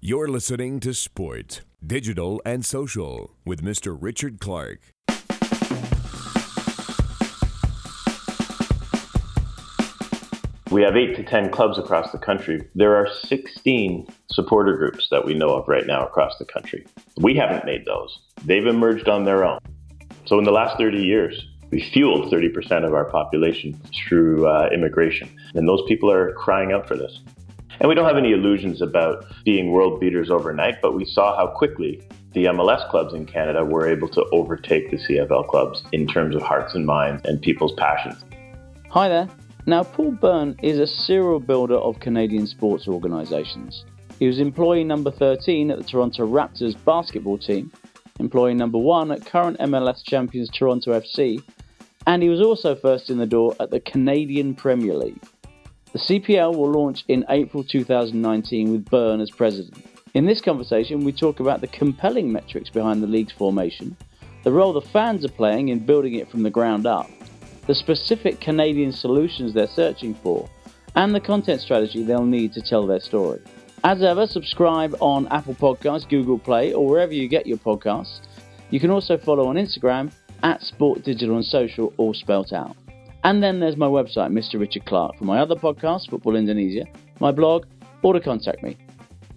You're listening to Sport, Digital and Social with Mr. Richard Clark. We have eight to 10 clubs across the country. There are 16 supporter groups that we know of right now across the country. We haven't made those, they've emerged on their own. So, in the last 30 years, we fueled 30% of our population through uh, immigration. And those people are crying out for this. And we don't have any illusions about being world beaters overnight, but we saw how quickly the MLS clubs in Canada were able to overtake the CFL clubs in terms of hearts and minds and people's passions. Hi there. Now, Paul Byrne is a serial builder of Canadian sports organisations. He was employee number 13 at the Toronto Raptors basketball team, employee number 1 at current MLS champions Toronto FC, and he was also first in the door at the Canadian Premier League. The CPL will launch in April 2019 with Byrne as president. In this conversation, we talk about the compelling metrics behind the league's formation, the role the fans are playing in building it from the ground up, the specific Canadian solutions they're searching for, and the content strategy they'll need to tell their story. As ever, subscribe on Apple Podcasts, Google Play, or wherever you get your podcasts. You can also follow on Instagram at Sport Digital and Social, all spelt out. And then there's my website, Mr. Richard Clark, for my other podcast, Football Indonesia, my blog, or to contact me.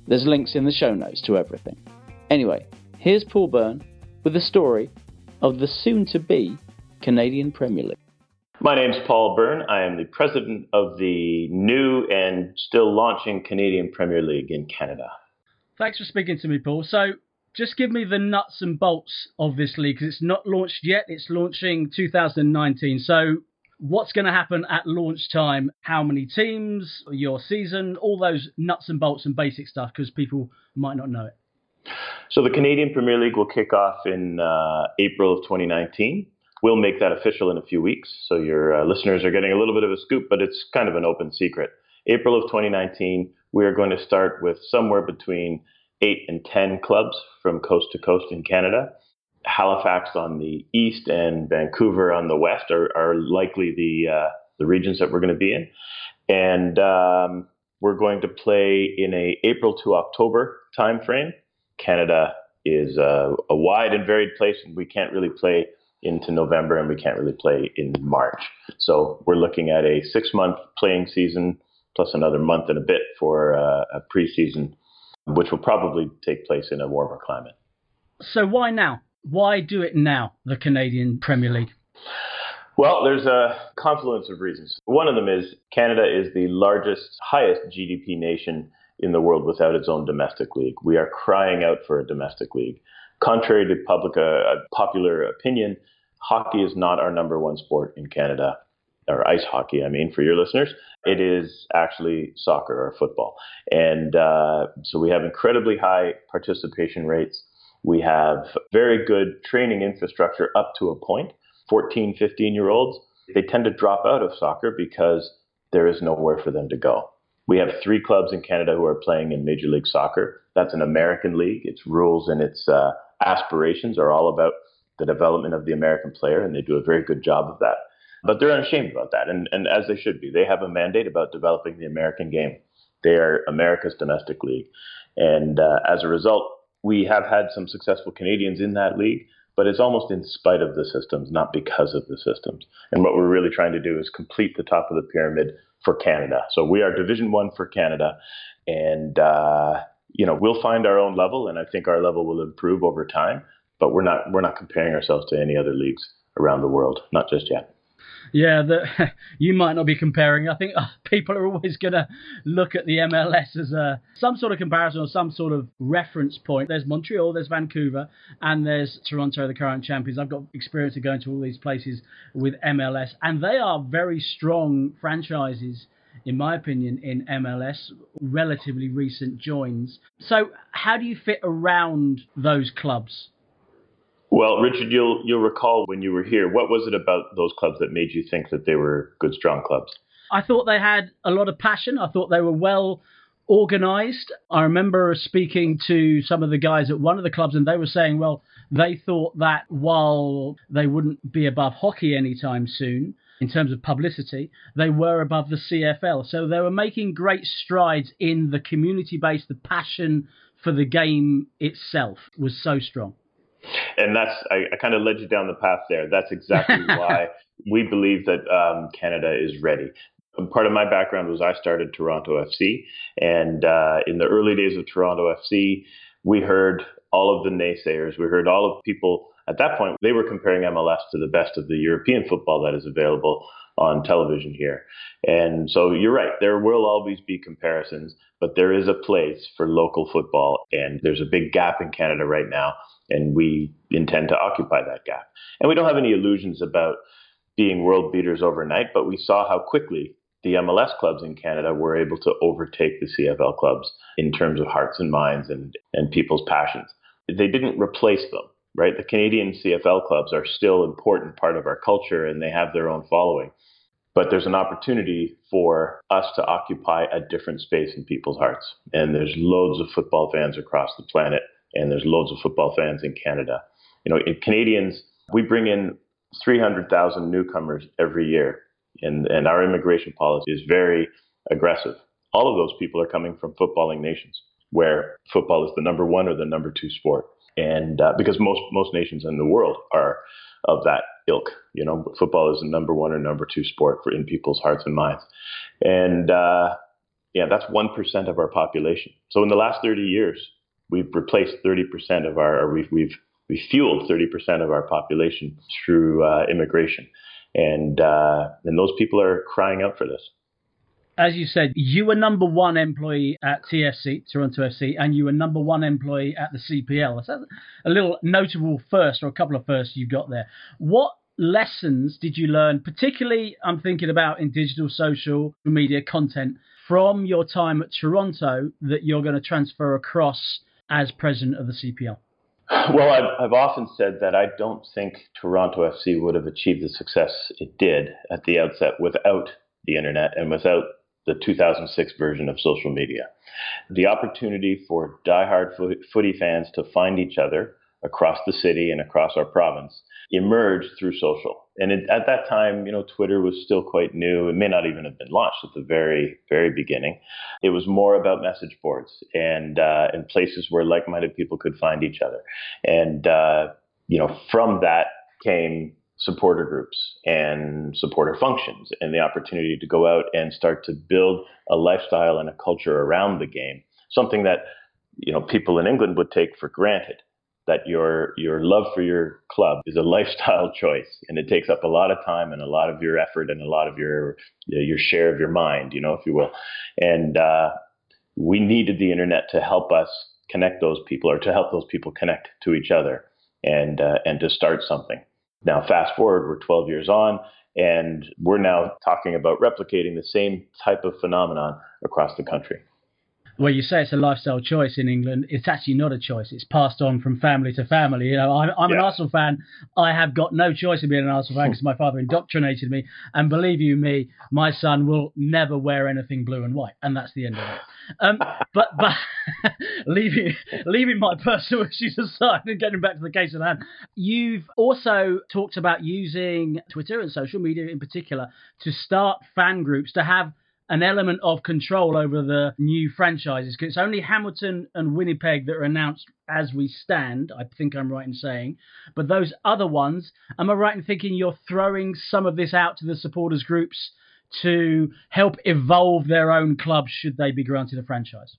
There's links in the show notes to everything. Anyway, here's Paul Byrne with the story of the soon to be Canadian Premier League. My name's Paul Byrne. I am the president of the new and still launching Canadian Premier League in Canada. Thanks for speaking to me, Paul. So, just give me the nuts and bolts of this league because it's not launched yet. It's launching 2019. So, what's going to happen at launch time? How many teams? Your season? All those nuts and bolts and basic stuff because people might not know it. So, the Canadian Premier League will kick off in uh, April of 2019. We'll make that official in a few weeks. So your uh, listeners are getting a little bit of a scoop, but it's kind of an open secret. April of 2019, we are going to start with somewhere between eight and 10 clubs from coast to coast in Canada. Halifax on the east and Vancouver on the west are, are likely the, uh, the regions that we're going to be in. And um, we're going to play in a April to October timeframe. Canada is a, a wide and varied place, and we can't really play into November and we can't really play in March. So we're looking at a six month playing season plus another month and a bit for uh, a preseason, which will probably take place in a warmer climate. So why now? Why do it now, the Canadian Premier League? Well, there's a confluence of reasons. One of them is Canada is the largest, highest GDP nation in the world without its own domestic league. We are crying out for a domestic league. Contrary to public uh, popular opinion, hockey is not our number one sport in Canada, or ice hockey, I mean, for your listeners. It is actually soccer or football. And uh, so we have incredibly high participation rates. We have very good training infrastructure up to a point. 14, 15 year olds, they tend to drop out of soccer because there is nowhere for them to go. We have three clubs in Canada who are playing in Major League Soccer. That's an American league. Its rules and its uh, aspirations are all about the development of the American player, and they do a very good job of that. But they're unashamed about that, and, and as they should be. They have a mandate about developing the American game. They are America's domestic league. And uh, as a result, we have had some successful Canadians in that league, but it's almost in spite of the systems, not because of the systems. And what we're really trying to do is complete the top of the pyramid for Canada. So we are Division One for Canada, and uh, you know we'll find our own level, and I think our level will improve over time but we're not we're not comparing ourselves to any other leagues around the world, not just yet. Yeah, the, you might not be comparing. I think uh, people are always going to look at the MLS as a some sort of comparison or some sort of reference point. There's Montreal, there's Vancouver, and there's Toronto, the current champions. I've got experience of going to all these places with MLS, and they are very strong franchises in my opinion, in MLS, relatively recent joins. So, how do you fit around those clubs? Well, Richard, you'll you'll recall when you were here. What was it about those clubs that made you think that they were good, strong clubs? I thought they had a lot of passion. I thought they were well organized. I remember speaking to some of the guys at one of the clubs, and they were saying, well, they thought that while they wouldn't be above hockey anytime soon, in terms of publicity, they were above the CFL. So they were making great strides in the community base, the passion for the game itself was so strong. And that's, I, I kind of led you down the path there. That's exactly why we believe that um, Canada is ready. Part of my background was I started Toronto FC. And uh, in the early days of Toronto FC, we heard all of the naysayers. We heard all of people at that point, they were comparing MLS to the best of the European football that is available on television here. And so you're right, there will always be comparisons, but there is a place for local football. And there's a big gap in Canada right now, and we intend to occupy that gap. And we don't have any illusions about being world beaters overnight, but we saw how quickly the MLS clubs in Canada were able to overtake the CFL clubs in terms of hearts and minds and, and people's passions. They didn't replace them right? The Canadian CFL clubs are still an important part of our culture and they have their own following. But there's an opportunity for us to occupy a different space in people's hearts. And there's loads of football fans across the planet, and there's loads of football fans in Canada. You know, Canadians, we bring in 300,000 newcomers every year, and, and our immigration policy is very aggressive. All of those people are coming from footballing nations where football is the number one or the number two sport and uh, because most most nations in the world are of that ilk. You know, football is the number one or number two sport for in people's hearts and minds, and uh, yeah, that's one percent of our population. So in the last thirty years, we've replaced thirty percent of our, we've we've we fueled thirty percent of our population through uh, immigration, and uh, and those people are crying out for this as you said, you were number one employee at TFC, Toronto FC, and you were number one employee at the CPL. That's a little notable first, or a couple of firsts you got there. What lessons did you learn, particularly I'm thinking about in digital social media content, from your time at Toronto that you're going to transfer across as president of the CPL? Well, I've, I've, often said that I don't think Toronto FC would have achieved the success it did at the outset without the internet and without the 2006 version of social media. The opportunity for diehard footy fans to find each other across the city and across our province emerged through social. And it, at that time, you know, Twitter was still quite new. It may not even have been launched at the very, very beginning. It was more about message boards and uh, and places where like-minded people could find each other. And uh, you know, from that came supporter groups and supporter functions and the opportunity to go out and start to build a lifestyle and a culture around the game something that you know people in England would take for granted that your your love for your club is a lifestyle choice and it takes up a lot of time and a lot of your effort and a lot of your your share of your mind you know if you will and uh, we needed the internet to help us connect those people or to help those people connect to each other and uh, and to start something now, fast forward, we're 12 years on, and we're now talking about replicating the same type of phenomenon across the country. Well, you say it's a lifestyle choice in England. It's actually not a choice. It's passed on from family to family. You know, I'm, I'm yeah. an Arsenal fan. I have got no choice in being an Arsenal fan because my father indoctrinated me. And believe you me, my son will never wear anything blue and white, and that's the end of it. Um, but but leaving leaving my personal issues aside and getting back to the case at hand, you've also talked about using Twitter and social media in particular to start fan groups to have an element of control over the new franchises because it's only Hamilton and Winnipeg that are announced as we stand. I think I'm right in saying, but those other ones, am I right in thinking you're throwing some of this out to the supporters groups to help evolve their own clubs should they be granted a franchise?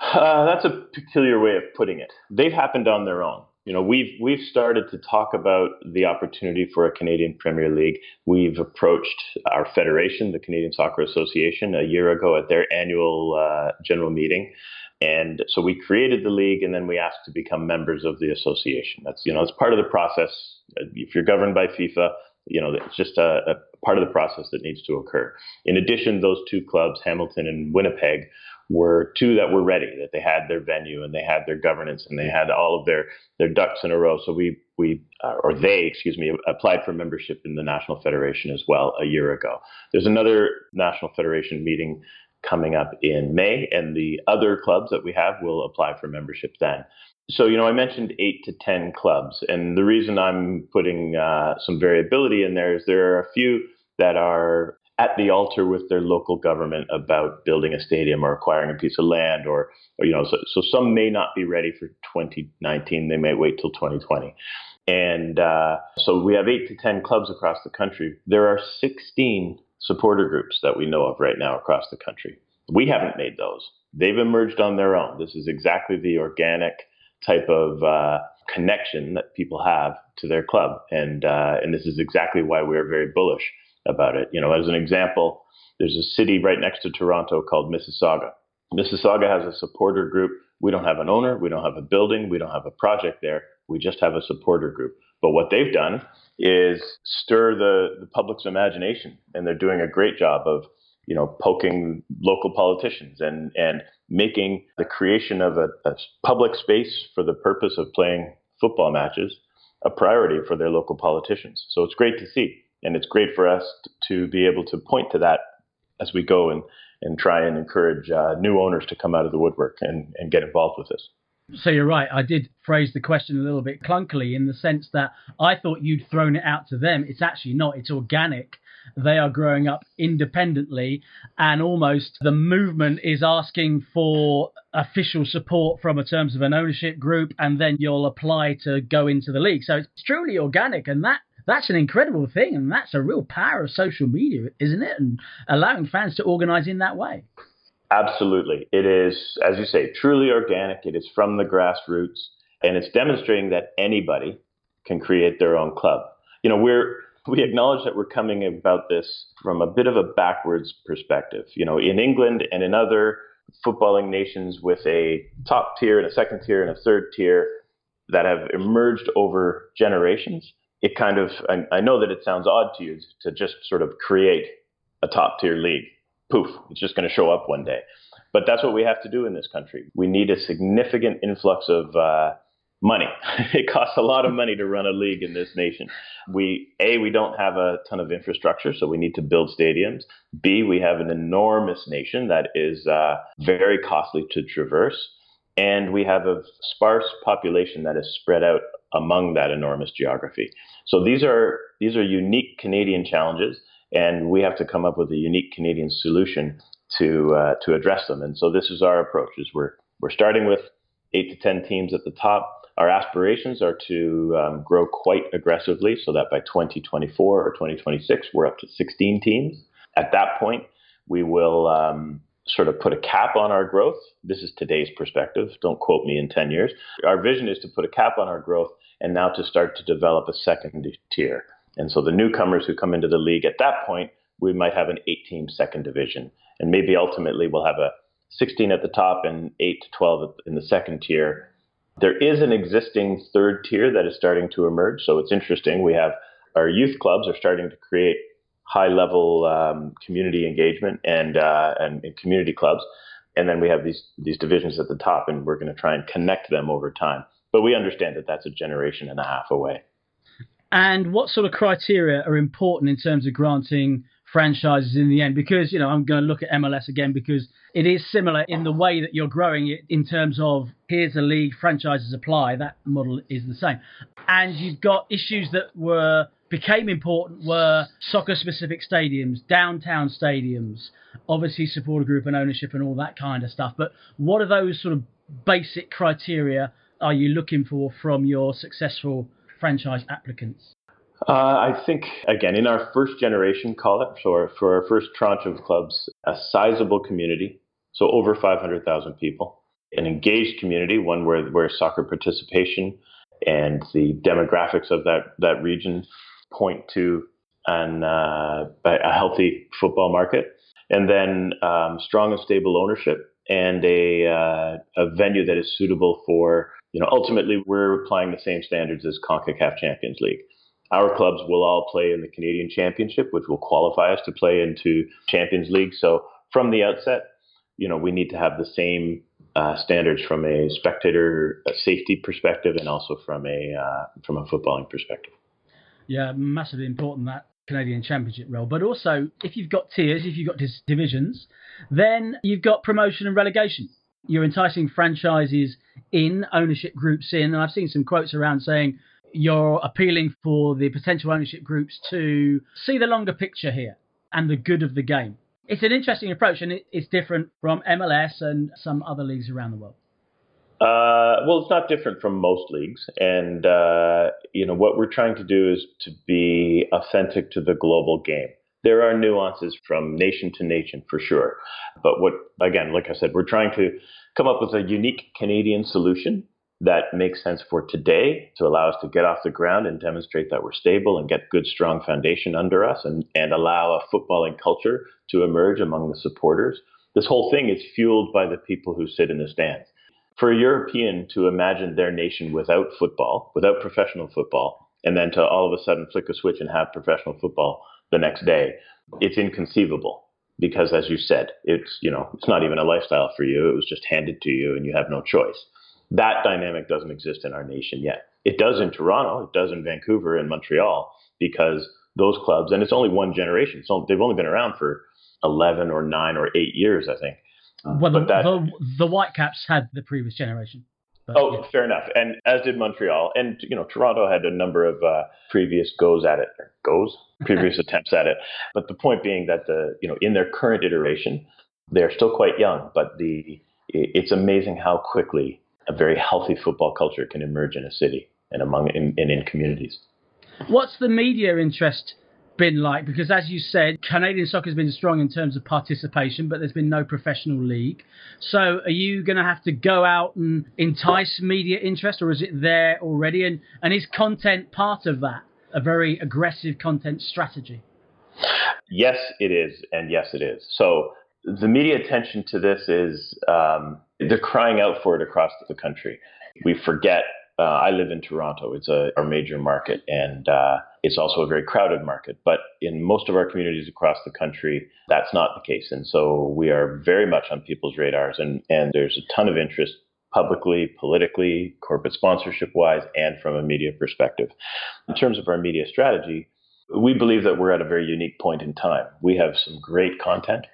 Uh, that's a peculiar way of putting it. They've happened on their own you know, we've we've started to talk about the opportunity for a Canadian Premier League. We've approached our federation, the Canadian Soccer Association, a year ago at their annual uh, general meeting, and so we created the league, and then we asked to become members of the association. That's you know, it's part of the process. If you're governed by FIFA, you know, it's just a, a part of the process that needs to occur. In addition, those two clubs, Hamilton and Winnipeg, were two that were ready, that they had their venue and they had their governance and they had all of their their ducks in a row. So we we uh, or they, excuse me, applied for membership in the national federation as well a year ago. There's another national federation meeting coming up in May, and the other clubs that we have will apply for membership then. So, you know, I mentioned eight to 10 clubs, and the reason I'm putting uh, some variability in there is there are a few that are at the altar with their local government about building a stadium or acquiring a piece of land or, or you know so, so some may not be ready for 2019 they may wait till 2020 and uh, so we have eight to 10 clubs across the country. There are 16 supporter groups that we know of right now across the country. We haven't made those. They've emerged on their own. This is exactly the organic type of uh, connection that people have to their club, and uh, and this is exactly why we are very bullish about it. You know, as an example, there's a city right next to Toronto called Mississauga. Mississauga has a supporter group. We don't have an owner, we don't have a building, we don't have a project there. We just have a supporter group. But what they've done is stir the, the public's imagination, and they're doing a great job of you know poking local politicians and and making the creation of a, a public space for the purpose of playing football matches a priority for their local politicians. So it's great to see, and it's great for us to be able to point to that as we go and and try and encourage uh, new owners to come out of the woodwork and, and get involved with this. So you're right. I did phrase the question a little bit clunkily in the sense that I thought you'd thrown it out to them. It's actually not. It's organic. They are growing up independently, and almost the movement is asking for official support from a terms of an ownership group, and then you'll apply to go into the league. So it's truly organic, and that that's an incredible thing, and that's a real power of social media, isn't it? And allowing fans to organise in that way. Absolutely. It is, as you say, truly organic. It is from the grassroots, and it's demonstrating that anybody can create their own club. You know, we're we acknowledge that we're coming about this from a bit of a backwards perspective. You know, in England and in other footballing nations with a top tier and a second tier and a third tier that have emerged over generations, it kind of I, I know that it sounds odd to you to just sort of create a top tier league poof, it's just going to show up one day. But that's what we have to do in this country. We need a significant influx of uh, money. it costs a lot of money to run a league in this nation. We a we don't have a ton of infrastructure, so we need to build stadiums. B we have an enormous nation that is uh, very costly to traverse, and we have a sparse population that is spread out among that enormous geography. So these are these are unique Canadian challenges and we have to come up with a unique Canadian solution to uh, to address them. And so this is our approach: is we're we're starting with eight to ten teams at the top. Our aspirations are to um, grow quite aggressively, so that by 2024 or 2026 we're up to 16 teams. At that point, we will um, sort of put a cap on our growth. This is today's perspective. Don't quote me in 10 years. Our vision is to put a cap on our growth and now to start to develop a second tier. And so the newcomers who come into the league at that point, we might have an eight team second division. And maybe ultimately we'll have a 16 at the top and 8 to 12 in the second tier. There is an existing third tier that is starting to emerge. So it's interesting. We have our youth clubs are starting to create high level um, community engagement and, uh, and, and community clubs. And then we have these, these divisions at the top, and we're going to try and connect them over time. But we understand that that's a generation and a half away. And what sort of criteria are important in terms of granting franchises in the end? Because, you know, I'm going to look at MLS again because it is similar in the way that you're growing it in terms of here's a league, franchises apply. That model is the same. And you've got issues that were became important were soccer specific stadiums, downtown stadiums, obviously supporter group and ownership and all that kind of stuff. But what are those sort of basic criteria are you looking for from your successful franchise applicants? Uh, I think, again, in our first generation, call it, for our first tranche of clubs, a sizable community, so over 500,000 people, an engaged community, one where, where soccer participation and the demographics of that, that region point to an, uh, a healthy football market, and then um, strong and stable ownership and a, uh, a venue that is suitable for you know, ultimately we're applying the same standards as CONCACAF Champions League. Our clubs will all play in the Canadian Championship, which will qualify us to play into Champions League. So from the outset, you know, we need to have the same uh, standards from a spectator safety perspective and also from a uh, from a footballing perspective. Yeah, massively important that Canadian Championship role. But also, if you've got tiers, if you've got divisions, then you've got promotion and relegation you're enticing franchises in, ownership groups in, and I've seen some quotes around saying you're appealing for the potential ownership groups to see the longer picture here and the good of the game. It's an interesting approach, and it's different from MLS and some other leagues around the world. Uh, well, it's not different from most leagues, and uh, you know what we're trying to do is to be authentic to the global game. There are nuances from nation to nation for sure, but what again, like I said, we're trying to come up with a unique Canadian solution that makes sense for today to allow us to get off the ground and demonstrate that we're stable and get good, strong foundation under us and, and allow a footballing culture to emerge among the supporters. This whole thing is fueled by the people who sit in the stands for a European to imagine their nation without football, without professional football, and then to all of a sudden flick a switch and have professional football the next day, it's inconceivable because as you said, it's, you know, it's not even a lifestyle for you. It was just handed to you and you have no choice. That dynamic doesn't exist in our nation yet. It does in Toronto, it does in Vancouver and Montreal because those clubs, and it's only one generation. So they've only been around for 11 or 9 or 8 years, I think. Well, the, that, the, the Whitecaps had the previous generation. But, oh, yeah. fair enough. And as did Montreal, and you know Toronto had a number of uh, previous goes at it, goes previous attempts at it. But the point being that the you know in their current iteration, they're still quite young. But the it's amazing how quickly a very healthy football culture can emerge in a city and among and in, in communities. What's the media interest been like? Because as you said, Canadian soccer has been strong in terms of participation, but there's been no professional league. So are you going to have to go out and entice media interest, or is it there already? And and is content part of that? A very aggressive content strategy. Yes, it is, and yes, it is. So the media attention to this is um, they're crying out for it across the country. We forget uh, I live in Toronto. It's a, our major market, and uh, it's also a very crowded market. But in most of our communities across the country, that's not the case. And so we are very much on people's radars, and, and there's a ton of interest publicly, politically, corporate sponsorship wise, and from a media perspective. In terms of our media strategy, we believe that we're at a very unique point in time. We have some great content,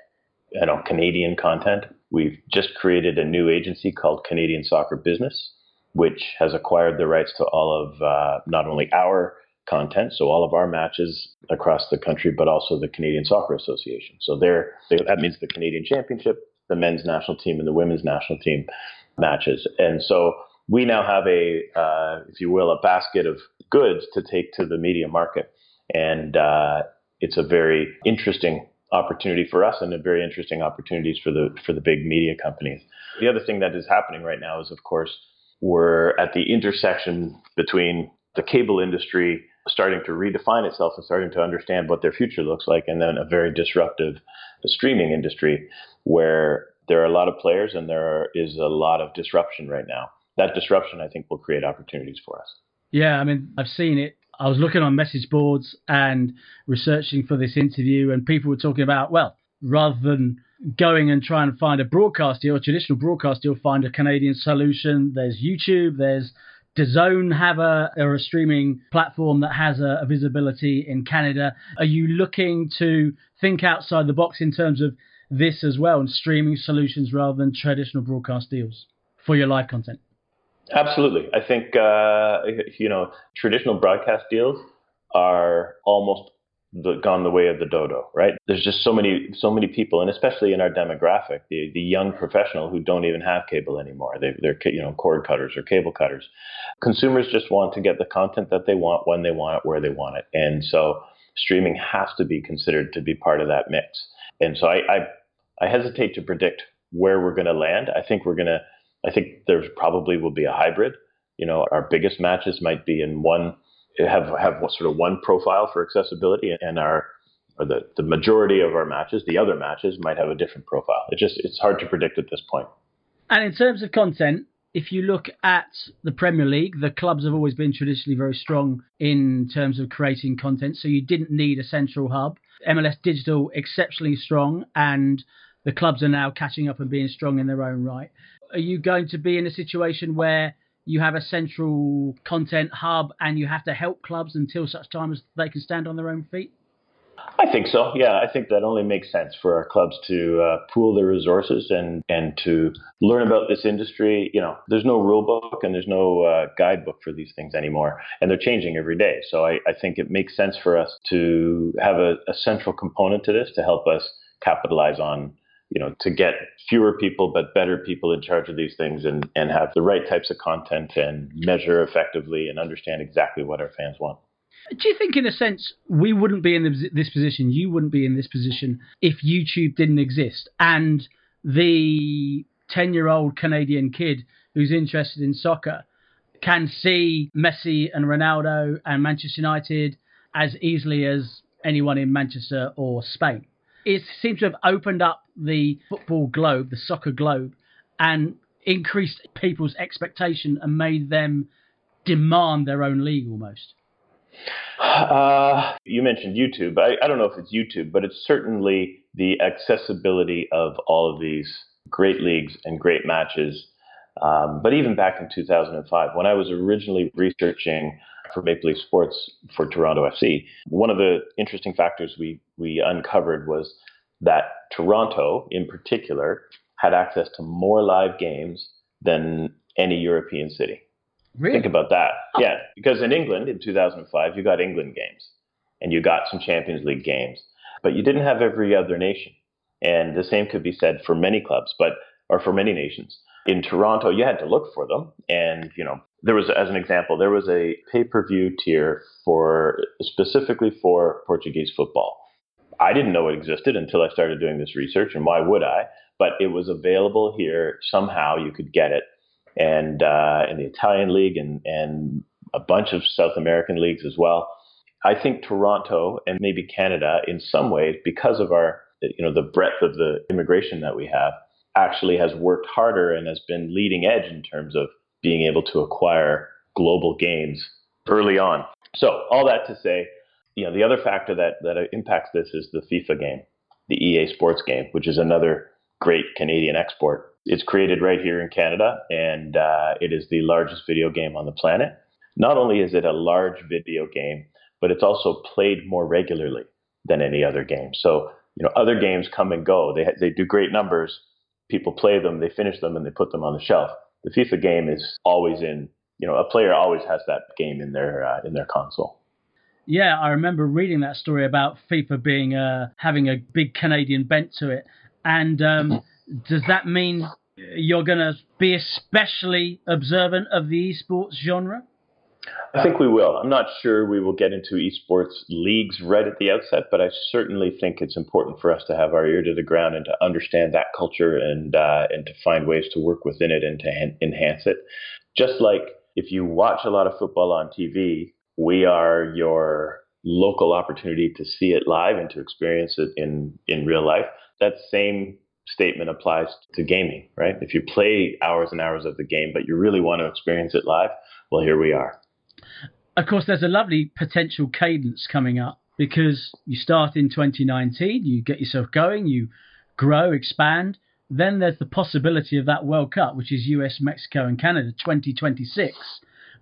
you know, Canadian content. We've just created a new agency called Canadian Soccer Business which has acquired the rights to all of uh, not only our content, so all of our matches across the country, but also the Canadian Soccer Association. So there, that means the Canadian Championship, the men's national team, and the women's national team matches. And so we now have a, uh, if you will, a basket of goods to take to the media market, and uh, it's a very interesting opportunity for us and a very interesting opportunities for the for the big media companies. The other thing that is happening right now is, of course, we're at the intersection between the cable industry starting to redefine itself and starting to understand what their future looks like, and then a very disruptive streaming industry where there are a lot of players and there is a lot of disruption right now. That disruption, I think, will create opportunities for us. Yeah, I mean, I've seen it. I was looking on message boards and researching for this interview, and people were talking about, well, rather than going and trying to find a broadcast deal, a traditional broadcast deal, find a Canadian solution. There's YouTube, there's DAZN have a or a streaming platform that has a, a, visibility in Canada. Are you looking to think outside the box in terms of this as well and streaming solutions rather than traditional broadcast deals for your live content? Absolutely. I think uh, you know traditional broadcast deals are almost the, gone the way of the dodo, right? There's just so many so many people, and especially in our demographic, the the young professional who don't even have cable anymore. They, they're you know cord cutters or cable cutters. Consumers just want to get the content that they want when they want it, where they want it, and so streaming has to be considered to be part of that mix. And so I I, I hesitate to predict where we're going to land. I think we're going to. I think there probably will be a hybrid. You know, our biggest matches might be in one have have sort of one profile for accessibility, and our or the, the majority of our matches, the other matches, might have a different profile. It just it's hard to predict at this point. And in terms of content, if you look at the Premier League, the clubs have always been traditionally very strong in terms of creating content, so you didn't need a central hub. MLS Digital exceptionally strong, and the clubs are now catching up and being strong in their own right. Are you going to be in a situation where you have a central content hub and you have to help clubs until such time as they can stand on their own feet? I think so. Yeah, I think that only makes sense for our clubs to uh, pool their resources and and to learn about this industry. You know, there's no rule book and there's no uh, guidebook for these things anymore, and they're changing every day. So I, I think it makes sense for us to have a, a central component to this to help us capitalize on you know, to get fewer people but better people in charge of these things and, and have the right types of content and measure effectively and understand exactly what our fans want. Do you think, in a sense, we wouldn't be in this position, you wouldn't be in this position if YouTube didn't exist and the 10 year old Canadian kid who's interested in soccer can see Messi and Ronaldo and Manchester United as easily as anyone in Manchester or Spain? It seems to have opened up the football globe, the soccer globe, and increased people's expectation and made them demand their own league almost. Uh, you mentioned YouTube. I, I don't know if it's YouTube, but it's certainly the accessibility of all of these great leagues and great matches. Um, but even back in 2005, when I was originally researching for Maple Leaf Sports for Toronto FC, one of the interesting factors we, we uncovered was that Toronto, in particular, had access to more live games than any European city. Really? Think about that. Oh. Yeah, because in England in 2005, you got England games and you got some Champions League games, but you didn't have every other nation. And the same could be said for many clubs, but or for many nations. In Toronto, you had to look for them, and you know there was, as an example, there was a pay-per-view tier for specifically for Portuguese football. I didn't know it existed until I started doing this research, and why would I? But it was available here somehow. You could get it, and uh, in the Italian league and and a bunch of South American leagues as well. I think Toronto and maybe Canada, in some ways, because of our you know the breadth of the immigration that we have, actually has worked harder and has been leading edge in terms of being able to acquire global games early on. So all that to say, you know, the other factor that that impacts this is the FIFA game, the EA Sports game, which is another great Canadian export it's created right here in Canada, and uh, it is the largest video game on the planet. Not only is it a large video game, but it's also played more regularly than any other game. So, you know, other games come and go. They they do great numbers. People play them, they finish them, and they put them on the shelf. The FIFA game is always in. You know, a player always has that game in their uh, in their console. Yeah, I remember reading that story about FIFA being uh, having a big Canadian bent to it, and um, does that mean you're going to be especially observant of the esports genre? I think we will. I'm not sure we will get into esports leagues right at the outset, but I certainly think it's important for us to have our ear to the ground and to understand that culture and uh, and to find ways to work within it and to en- enhance it. Just like if you watch a lot of football on TV, we are your local opportunity to see it live and to experience it in in real life. That same statement applies to gaming, right? If you play hours and hours of the game, but you really want to experience it live, well, here we are. Of course, there's a lovely potential cadence coming up because you start in 2019, you get yourself going, you grow, expand. Then there's the possibility of that World Cup, which is US, Mexico, and Canada 2026.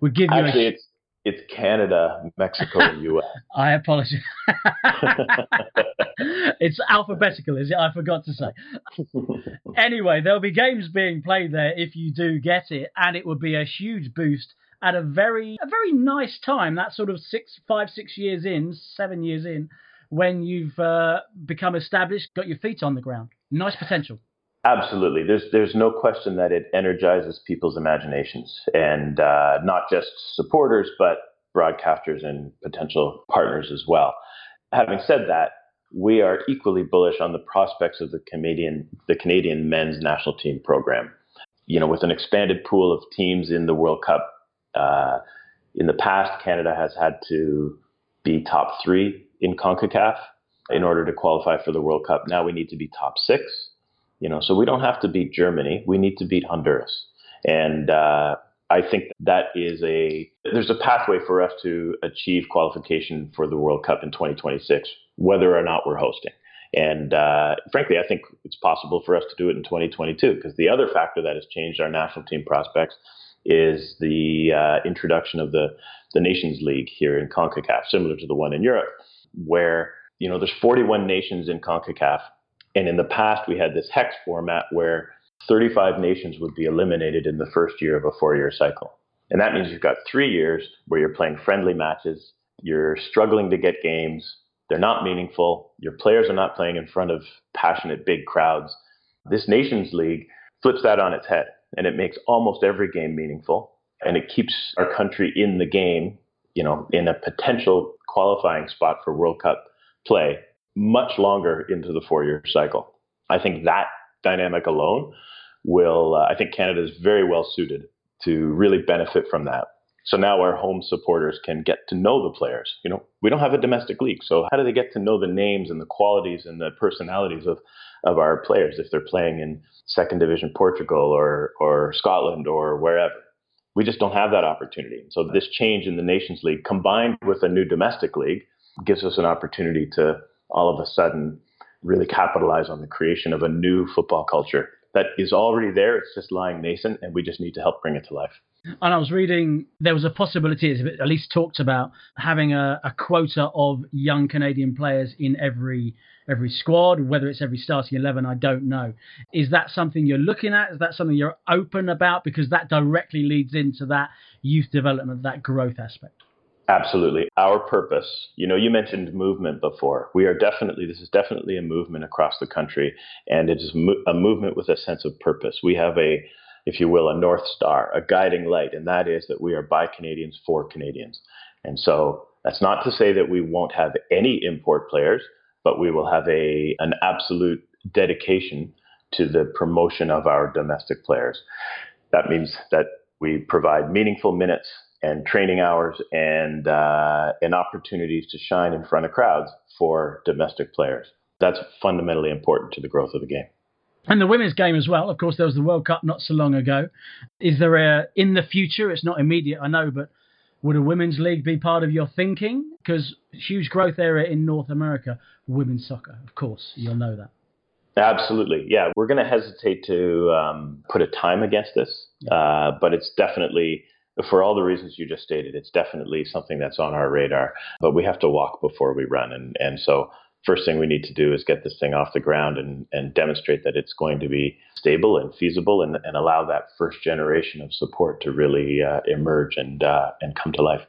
Would give you Actually, a... it's it's Canada, Mexico, and US. I apologize. it's alphabetical, is it? I forgot to say. anyway, there'll be games being played there if you do get it, and it would be a huge boost at a very a very nice time. That sort of six, five, six years in, seven years in, when you've uh, become established, got your feet on the ground. Nice potential. Absolutely. There's there's no question that it energizes people's imaginations, and uh, not just supporters, but broadcasters and potential partners as well. Having said that, we are equally bullish on the prospects of the Canadian the Canadian men's national team program. You know, with an expanded pool of teams in the World Cup, uh, in the past, Canada has had to be top three in CONCACAF in order to qualify for the World Cup. Now we need to be top six you know, so we don't have to beat Germany. We need to beat Honduras. And uh, I think that is a there's a pathway for us to achieve qualification for the World Cup in 2026, whether or not we're hosting. And uh, frankly, I think it's possible for us to do it in 2022 because the other factor that has changed our national team prospects is the uh, introduction of the the Nations League here in CONCACAF, similar to the one in Europe, where you know, there's 41 nations in CONCACAF. And in the past, we had this hex format where 35 nations would be eliminated in the first year of a four year cycle. And that means you've got three years where you're playing friendly matches, you're struggling to get games, they're not meaningful, your players are not playing in front of passionate big crowds. This Nations League flips that on its head and it makes almost every game meaningful and it keeps our country in the game, you know, in a potential qualifying spot for World Cup play much longer into the four year cycle. I think that dynamic alone will, uh, I think Canada is very well suited to really benefit from that. So now our home supporters can get to know the players. You know, we don't have a domestic league. So how do they get to know the names and the qualities and the personalities of, of our players if they're playing in second division Portugal or, or Scotland or wherever? We just don't have that opportunity. So this change in the Nations League combined with a new domestic league gives us an opportunity to all of a sudden really capitalize on the creation of a new football culture that is already there. It's just lying nascent, and we just need to help bring it to life. And I was reading there was a possibility, at least talked about, having a, a quota of young Canadian players in every every squad. Whether it's every starting eleven, I don't know. Is that something you're looking at? Is that something you're open about? Because that directly leads into that youth development, that growth aspect. Absolutely. Our purpose, you know, you mentioned movement before. We are definitely, this is definitely a movement across the country, and it is a movement with a sense of purpose. We have a, if you will, a North Star, a guiding light, and that is that we are by Canadians for Canadians. And so that's not to say that we won't have any import players, but we will have a, an absolute dedication to the promotion of our domestic players. That means that we provide meaningful minutes and training hours and uh, and opportunities to shine in front of crowds for domestic players. That's fundamentally important to the growth of the game. And the women's game as well. Of course, there was the World Cup not so long ago. Is there a in the future? It's not immediate, I know, but would a women's league be part of your thinking? Because huge growth area in North America, women's soccer. Of course, you'll know that. Absolutely, yeah. We're going to hesitate to um, put a time against this, uh, but it's definitely for all the reasons you just stated, it's definitely something that's on our radar. But we have to walk before we run. And, and so, first thing we need to do is get this thing off the ground and, and demonstrate that it's going to be stable and feasible and, and allow that first generation of support to really uh, emerge and, uh, and come to life.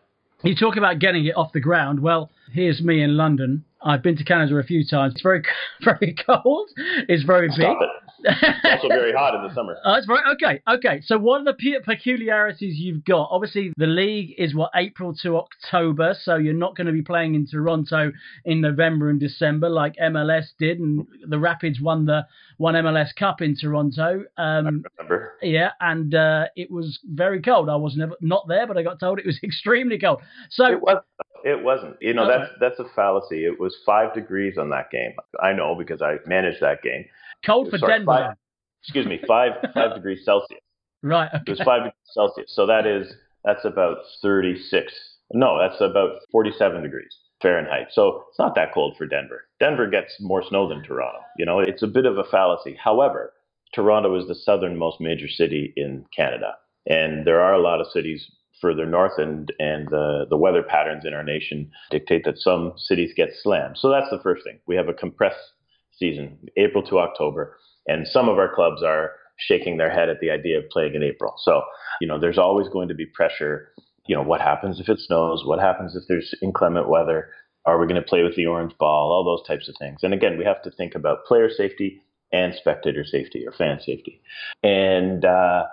You talk about getting it off the ground. Well, here's me in London. I've been to Canada a few times. It's very, very cold. It's very Stop big. It. It's also very hot in the summer. Oh, it's very okay. Okay, so what are the peculiarities you've got? Obviously, the league is what April to October, so you're not going to be playing in Toronto in November and December like MLS did, and the Rapids won the one MLS Cup in Toronto. Um, I remember. Yeah, and uh, it was very cold. I was never not there, but I got told it was extremely cold. So it was. It wasn't. You know, okay. that's that's a fallacy. It was five degrees on that game. I know because I managed that game. Cold for Sorry, Denver. Five, excuse me, five five degrees Celsius. Right. Okay. It was five degrees Celsius. So that is that's about thirty six. No, that's about forty seven degrees Fahrenheit. So it's not that cold for Denver. Denver gets more snow than Toronto. You know, it's a bit of a fallacy. However, Toronto is the southernmost major city in Canada, and there are a lot of cities further north, and and the the weather patterns in our nation dictate that some cities get slammed. So that's the first thing. We have a compressed season, April to October, and some of our clubs are shaking their head at the idea of playing in April. So you know, there's always going to be pressure. You know, what happens if it snows? What happens if there's inclement weather? Are we going to play with the orange ball? All those types of things. And again, we have to think about player safety and spectator safety or fan safety. And uh,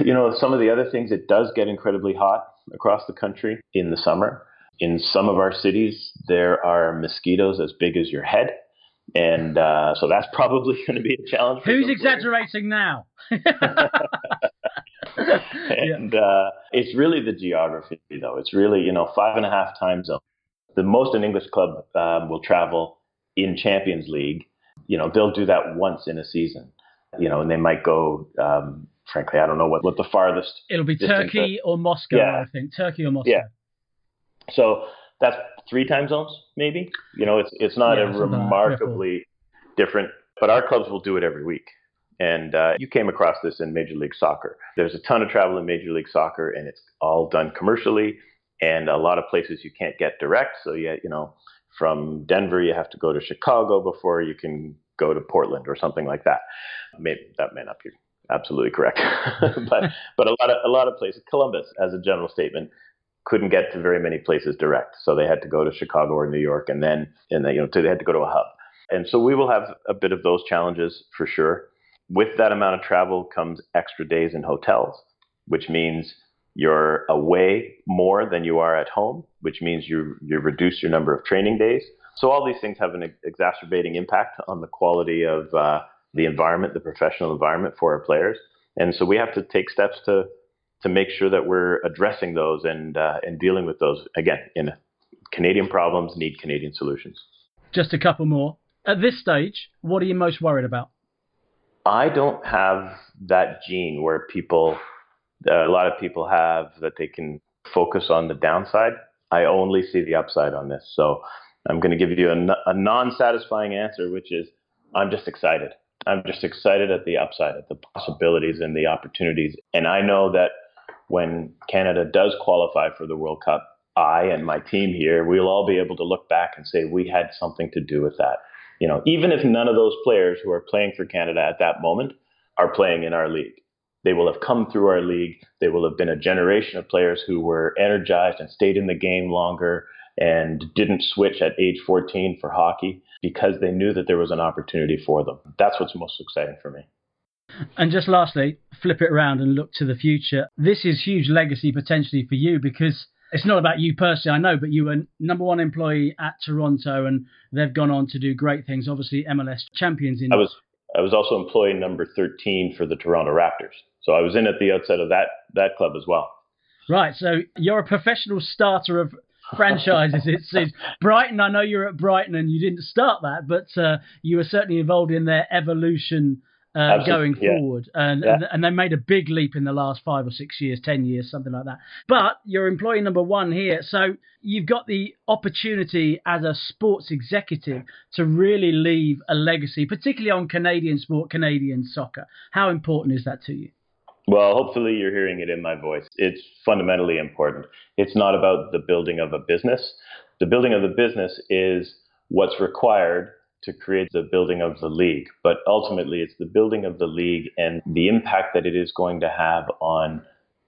you know, some of the other things, it does get incredibly hot across the country in the summer. In some of our cities, there are mosquitoes as big as your head. And uh, so that's probably going to be a challenge. Who's exaggerating now? and uh, it's really the geography, though. It's really, you know, five and a half time zone. The most an English club um, will travel in Champions League, you know, they'll do that once in a season, you know, and they might go um, frankly, I don't know what, what the farthest. It'll be Turkey or Moscow, yeah. I think. Turkey or Moscow. Yeah. So that's three time zones, maybe. You know, it's it's not yeah, a remarkably different, but our clubs will do it every week. And uh, you came across this in Major League Soccer. There's a ton of travel in Major League Soccer, and it's all done commercially. And a lot of places you can't get direct, so you you know from Denver, you have to go to Chicago before you can go to Portland or something like that. Maybe that may not be absolutely correct, but but a lot of a lot of places, Columbus, as a general statement, couldn't get to very many places direct, so they had to go to Chicago or New York, and then and then you know they had to go to a hub. And so we will have a bit of those challenges for sure. With that amount of travel comes extra days in hotels, which means you're away more than you are at home, which means you you reduce your number of training days. So all these things have an exacerbating impact on the quality of uh, the environment, the professional environment for our players. And so we have to take steps to to make sure that we're addressing those and uh, and dealing with those again. In Canadian problems need Canadian solutions. Just a couple more. At this stage, what are you most worried about? I don't have that gene where people a lot of people have that they can focus on the downside. I only see the upside on this. So I'm going to give you a, a non satisfying answer, which is I'm just excited. I'm just excited at the upside, at the possibilities and the opportunities. And I know that when Canada does qualify for the World Cup, I and my team here, we'll all be able to look back and say we had something to do with that. You know, even if none of those players who are playing for Canada at that moment are playing in our league, they will have come through our league. They will have been a generation of players who were energized and stayed in the game longer and didn't switch at age 14 for hockey because they knew that there was an opportunity for them. That's what's most exciting for me. And just lastly, flip it around and look to the future. This is huge legacy potentially for you because it's not about you personally, I know, but you were number one employee at Toronto and they've gone on to do great things. Obviously, MLS champions in. I was I was also employee number 13 for the Toronto Raptors. So I was in at the outset of that that club as well. Right. So you're a professional starter of franchises. it seems Brighton. I know you're at Brighton and you didn't start that, but uh, you were certainly involved in their evolution uh, going yeah. forward. And, yeah. and, and they made a big leap in the last five or six years, ten years, something like that. But you're employee number one here, so you've got the opportunity as a sports executive to really leave a legacy, particularly on Canadian sport, Canadian soccer. How important is that to you? Well, hopefully you're hearing it in my voice. It's fundamentally important. It's not about the building of a business. The building of the business is what's required to create the building of the league. But ultimately, it's the building of the league and the impact that it is going to have on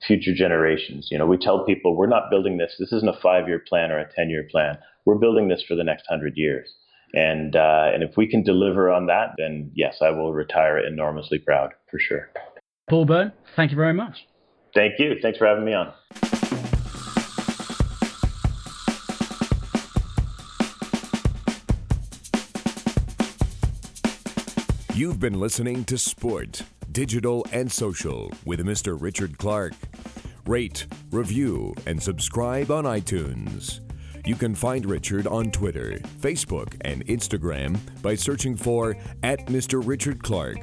future generations. You know, we tell people we're not building this. This isn't a five-year plan or a ten-year plan. We're building this for the next hundred years. And uh, and if we can deliver on that, then yes, I will retire enormously proud for sure. Paul Beirne, thank you very much. Thank you. Thanks for having me on. You've been listening to Sport, Digital and Social with Mr. Richard Clark. Rate, review, and subscribe on iTunes. You can find Richard on Twitter, Facebook, and Instagram by searching for at Mr. Richard Clark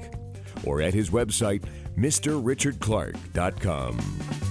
or at his website, MrRichardClark.com.